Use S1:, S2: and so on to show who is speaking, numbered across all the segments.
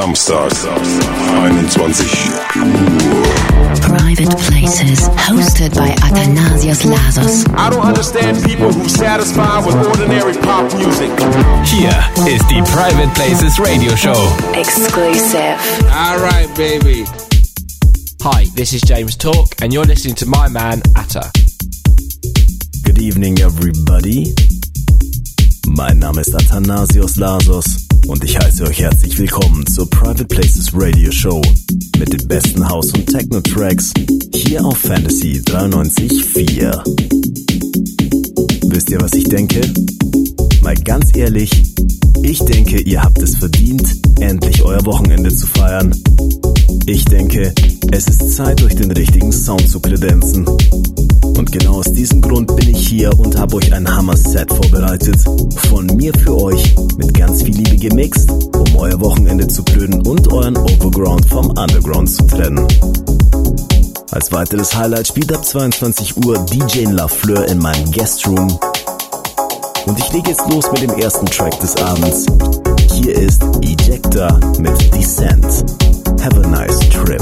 S1: Samstag, 21 Uhr.
S2: Private Places, hosted by Athanasios Lasos.
S3: I don't understand people who satisfy with ordinary pop music.
S4: Here is the Private Places Radio Show.
S2: Exclusive.
S3: All right, baby.
S4: Hi, this is James Talk, and you're listening to my man, Atta.
S5: Good evening, everybody. Mein Name ist Athanasios Lasos und ich heiße euch herzlich willkommen zur Private Places Radio Show mit den besten House- und Techno-Tracks hier auf Fantasy 93.4. Wisst ihr, was ich denke? Mal ganz ehrlich, ich denke, ihr habt es verdient, endlich euer Wochenende zu feiern. Ich denke, es ist Zeit, euch den richtigen Sound zu kredenzen. Und genau aus diesem Grund bin ich hier und habe euch ein Hammer-Set vorbereitet. Von mir für euch mit ganz viel Liebe gemixt, um euer Wochenende zu blöden und euren Overground vom Underground zu trennen. Als weiteres Highlight spielt ab 22 Uhr DJ Lafleur in meinem Guestroom. Und ich lege jetzt los mit dem ersten Track des Abends. Hier ist Ejector mit Descent. Have a nice trip.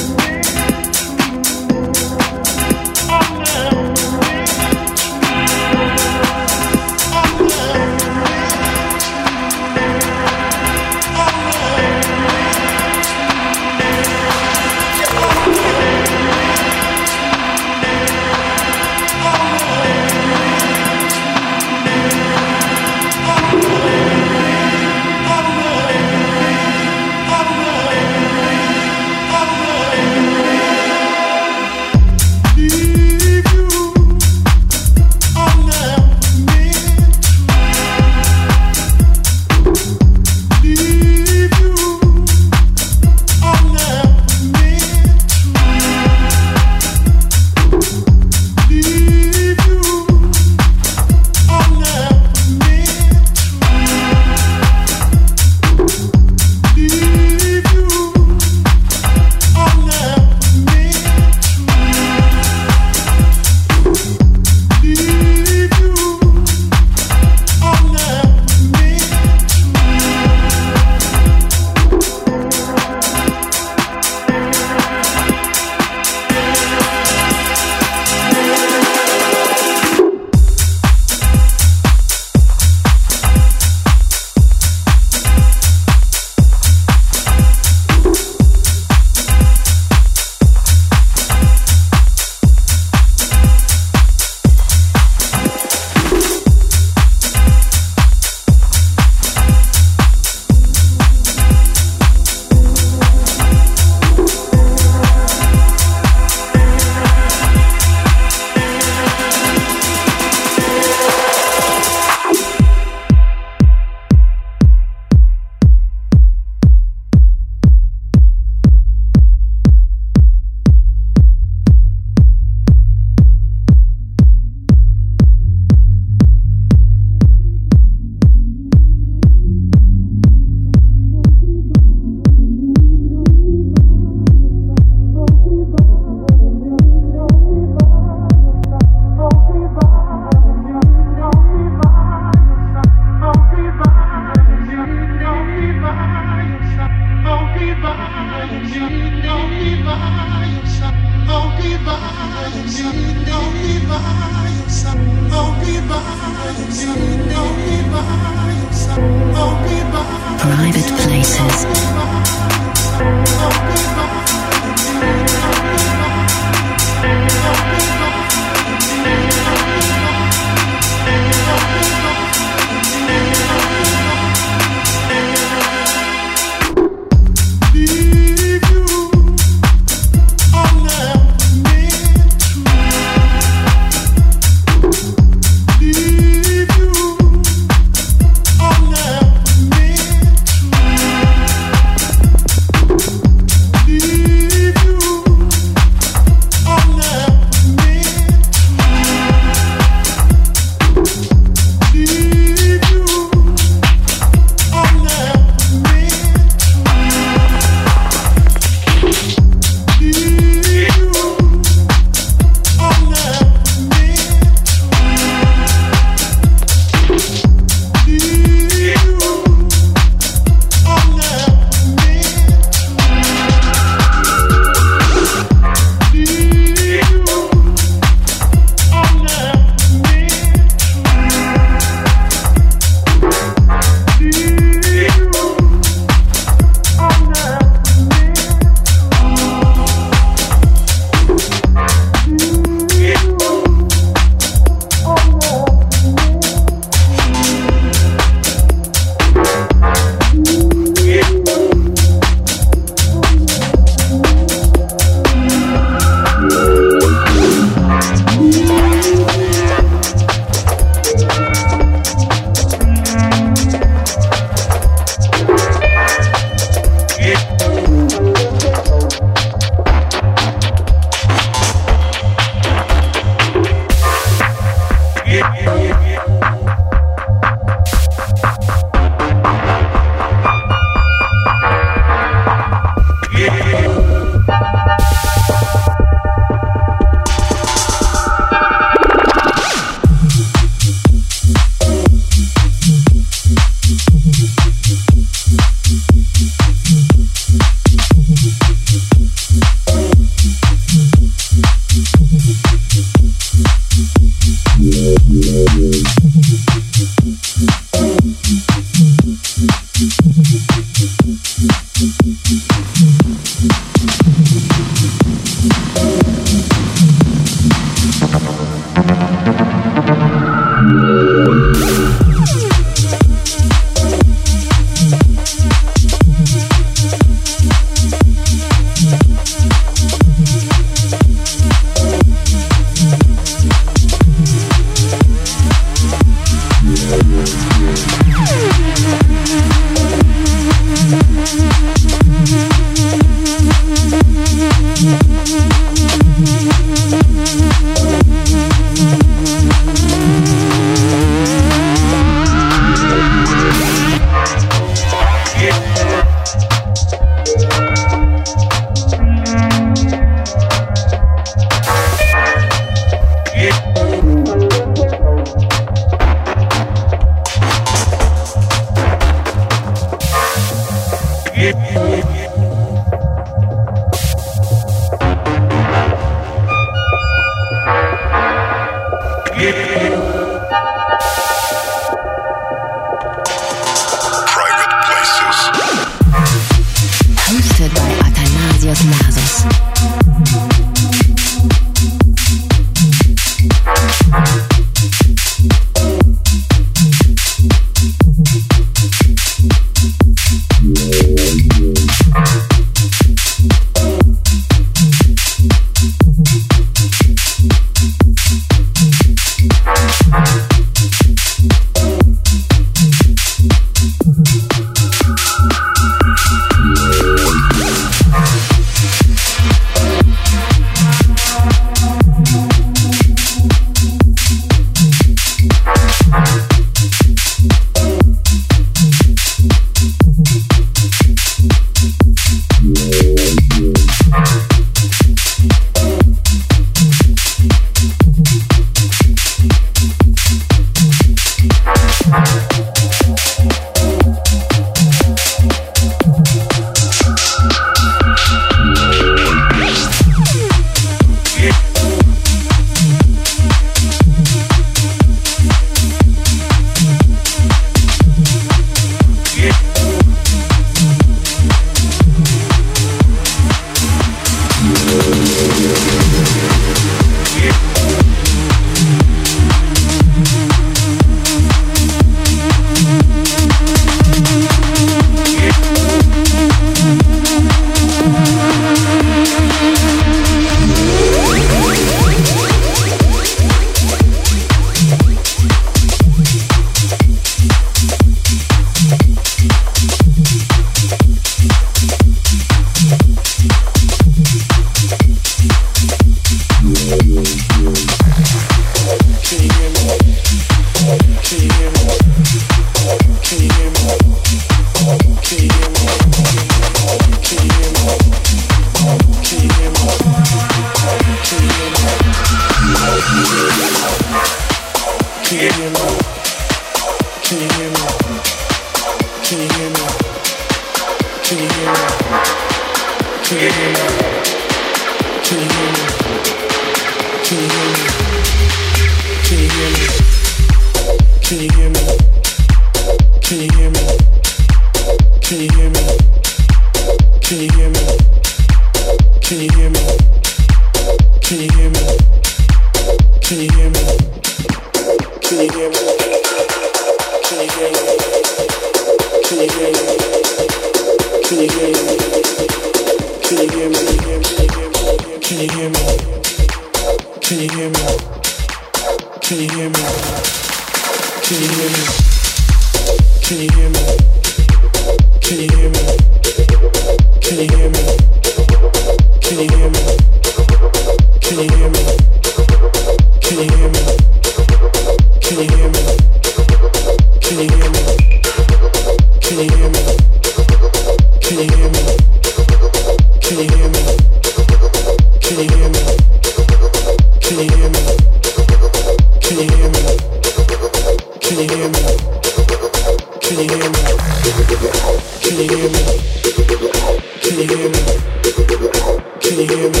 S4: Can you hear me?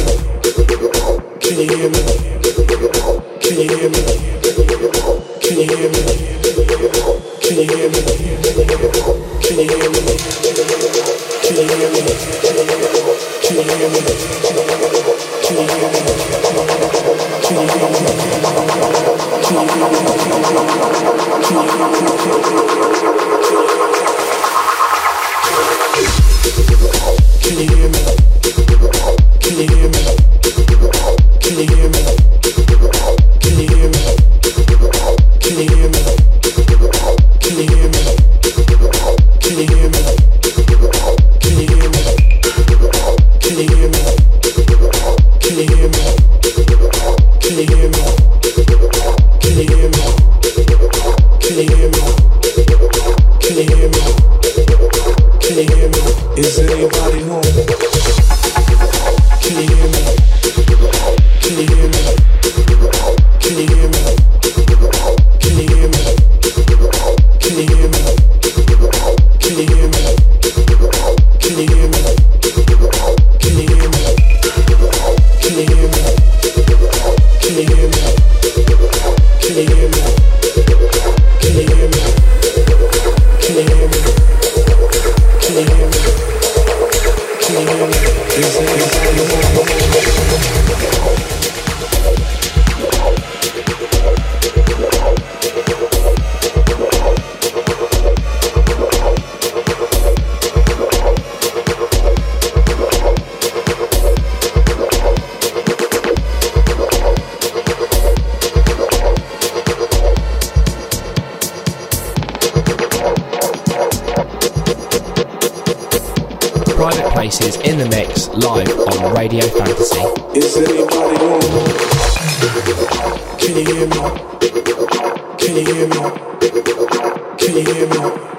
S6: Can you hear me? Can you
S7: hear me? Can
S4: you hear me?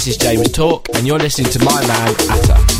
S4: This is James Talk, and you're listening to my man, Atta.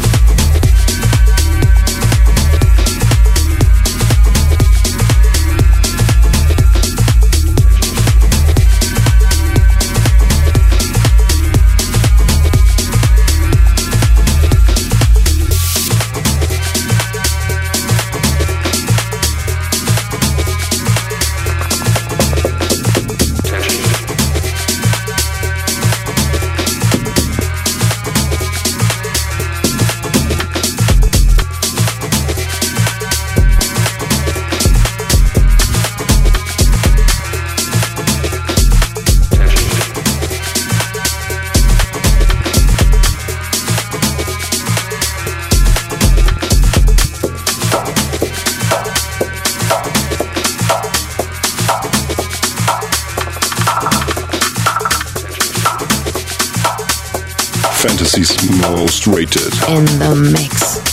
S1: Fantasy's most rated.
S2: In the mix.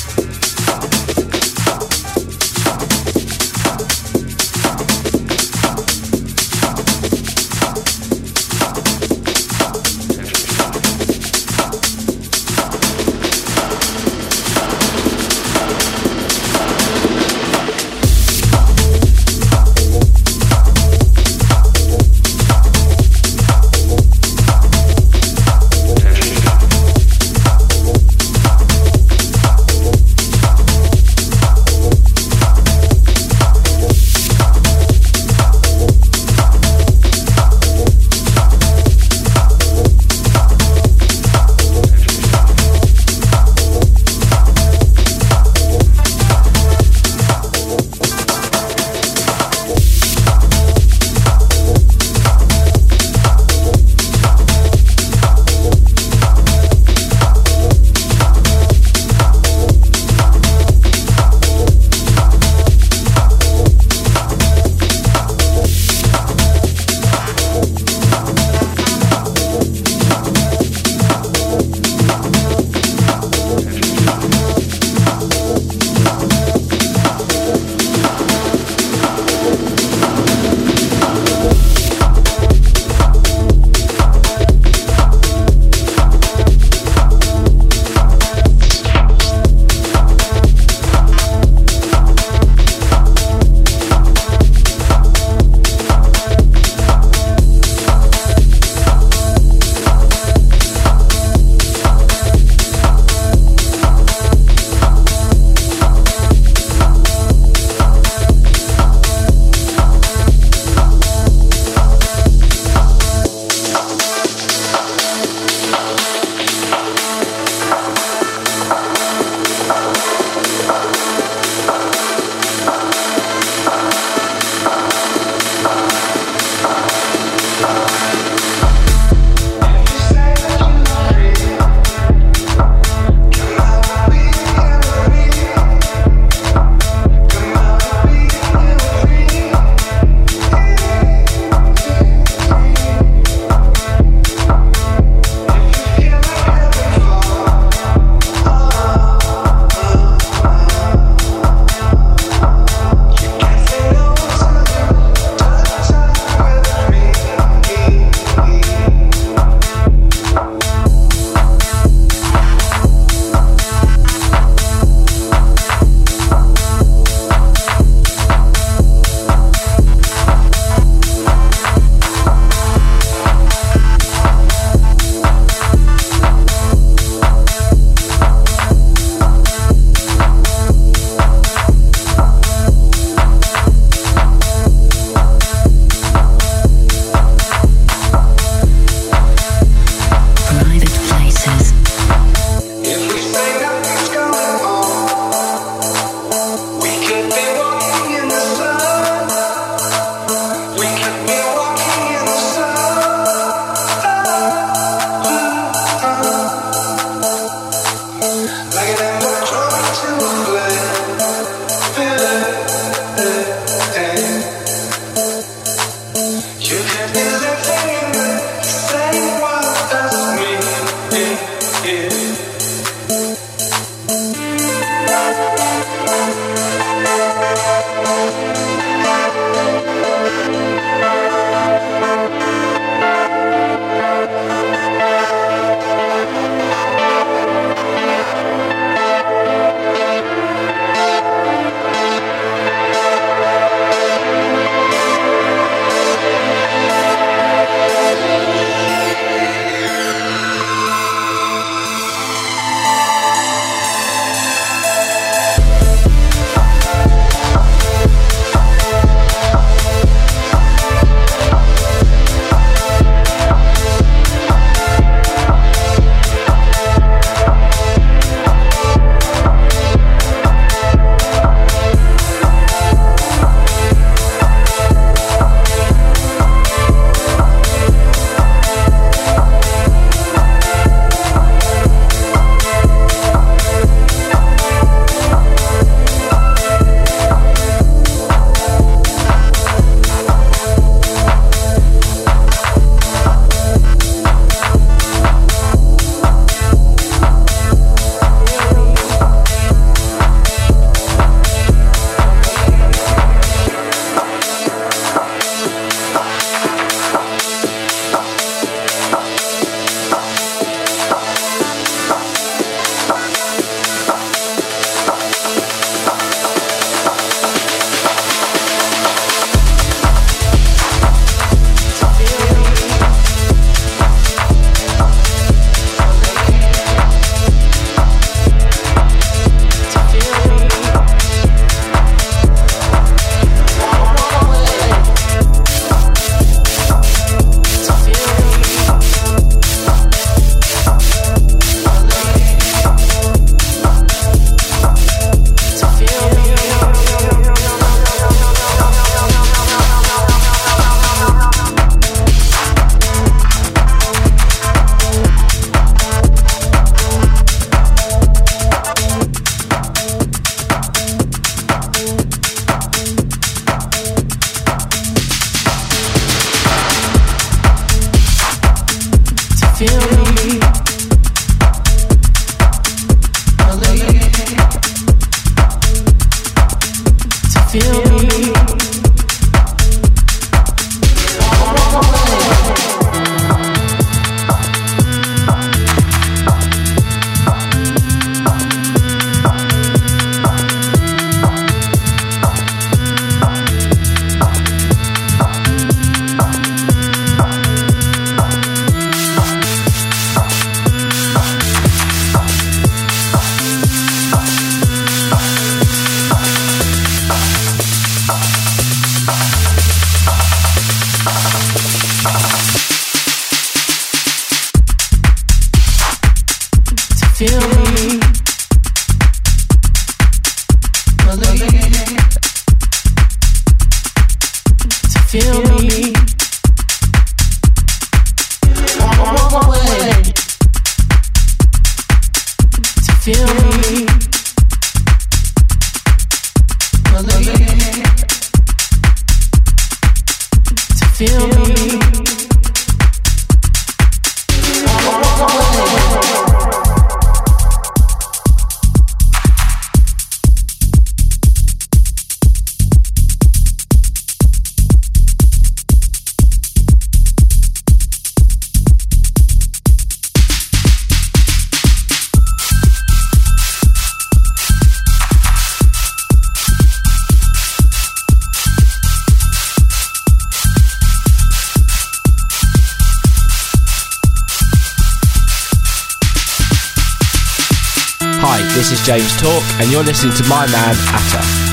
S3: feel and you're listening to my man, Atta.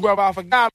S3: Whoever I forgot.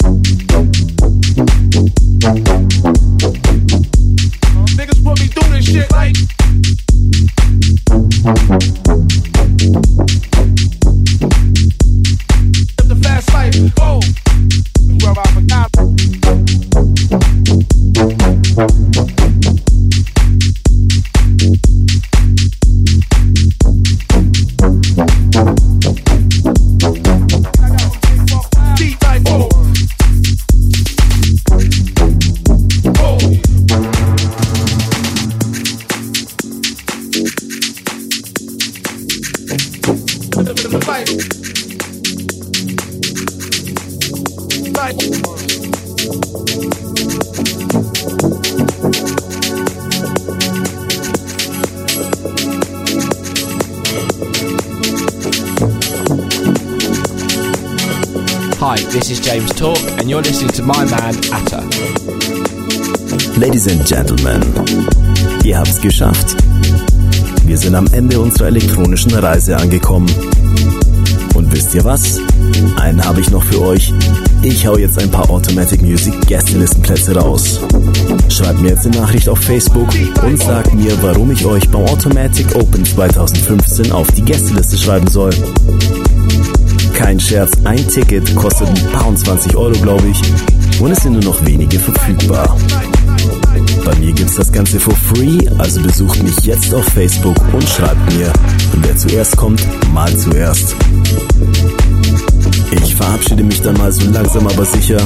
S3: This
S4: is James Talk, and you're listening to my man Atta.
S5: Ladies and Gentlemen, ihr habt's geschafft. Wir sind am Ende unserer elektronischen Reise angekommen. Und wisst ihr was? Einen habe ich noch für euch. Ich hau jetzt ein paar Automatic Music Gästelistenplätze raus. Schreibt mir jetzt eine Nachricht auf Facebook und sagt mir, warum ich euch beim Automatic Open 2015 auf die Gästeliste schreiben soll. Kein Scherz, ein Ticket kostet ein paar und 20 Euro, glaube ich. Und es sind nur noch wenige verfügbar. Bei mir gibt's das Ganze for free, also besucht mich jetzt auf Facebook und schreibt mir. Und wer zuerst kommt, mal zuerst. Verabschiede mich dann mal so langsam aber sicher.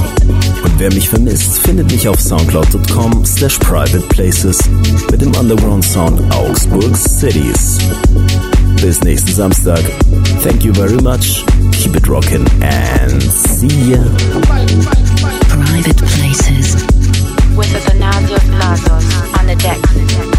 S5: Und wer mich vermisst, findet mich auf soundcloud.com slash privateplaces mit dem Underground Sound Augsburg Cities. Bis nächsten Samstag. Thank you very much. Keep it rockin' and see ya.
S2: Private places.
S8: with the Venadios Lazos on the deck.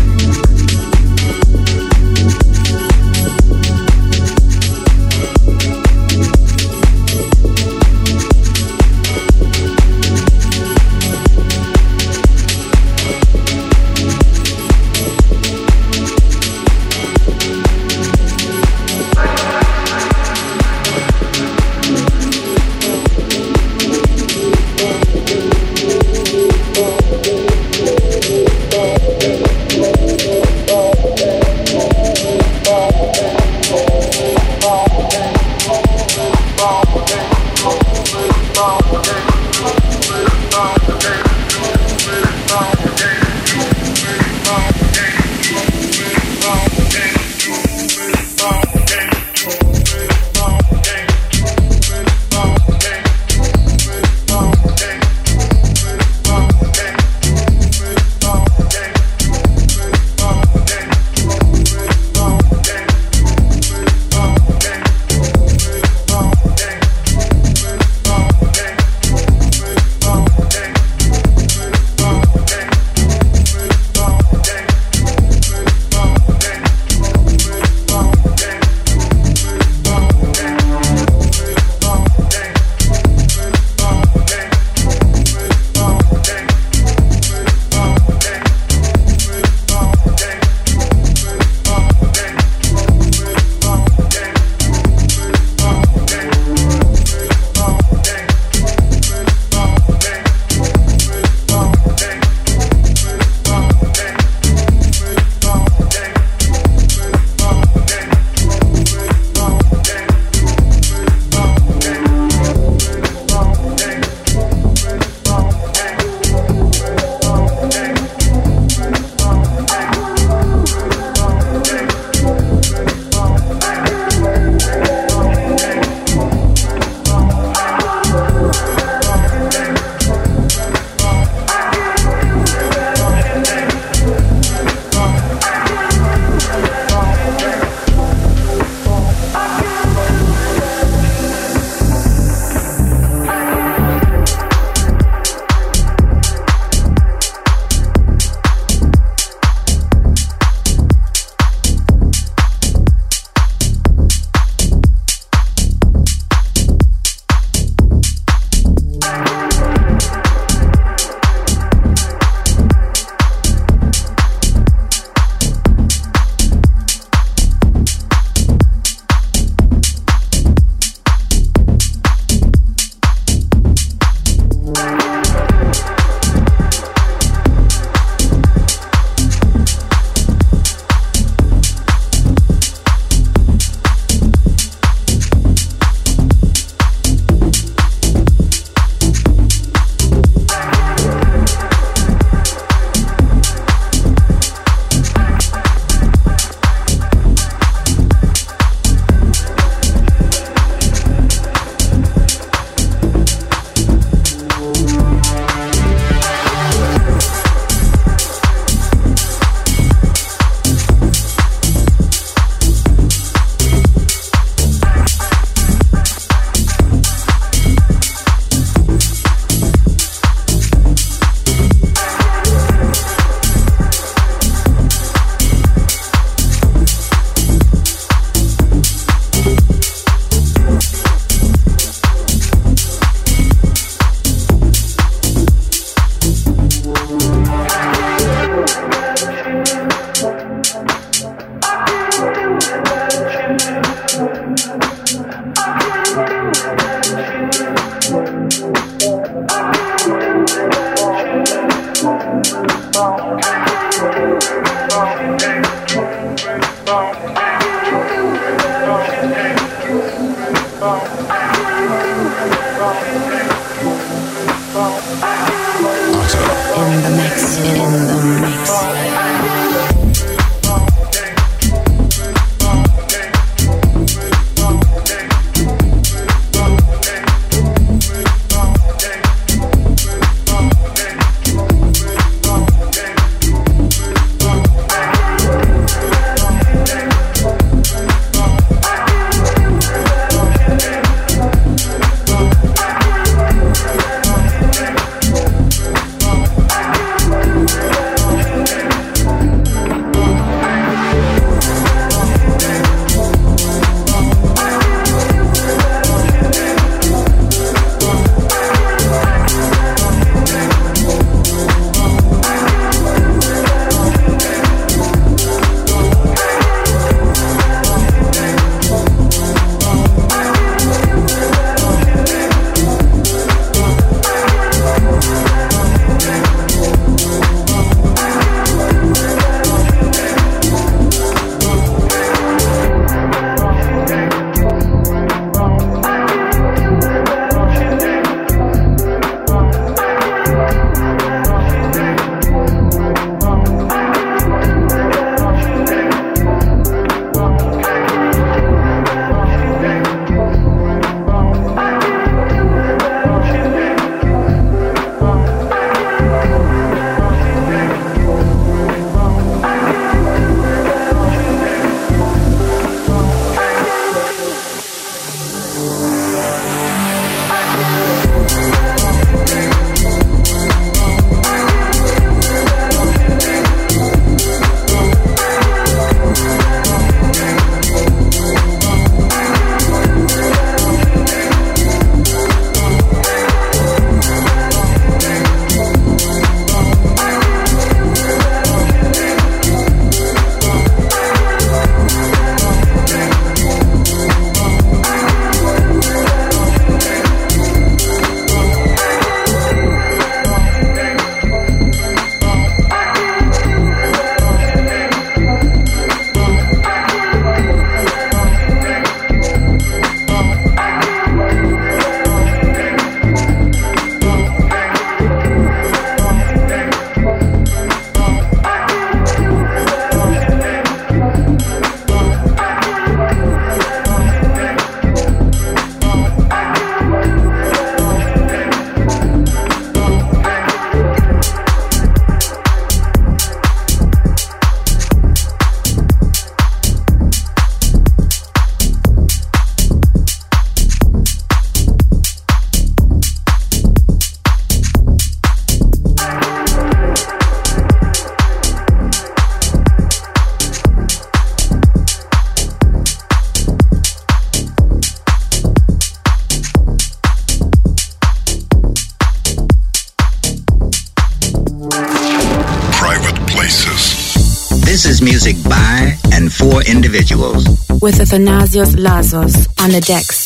S8: With Athanasios Lazos on the decks.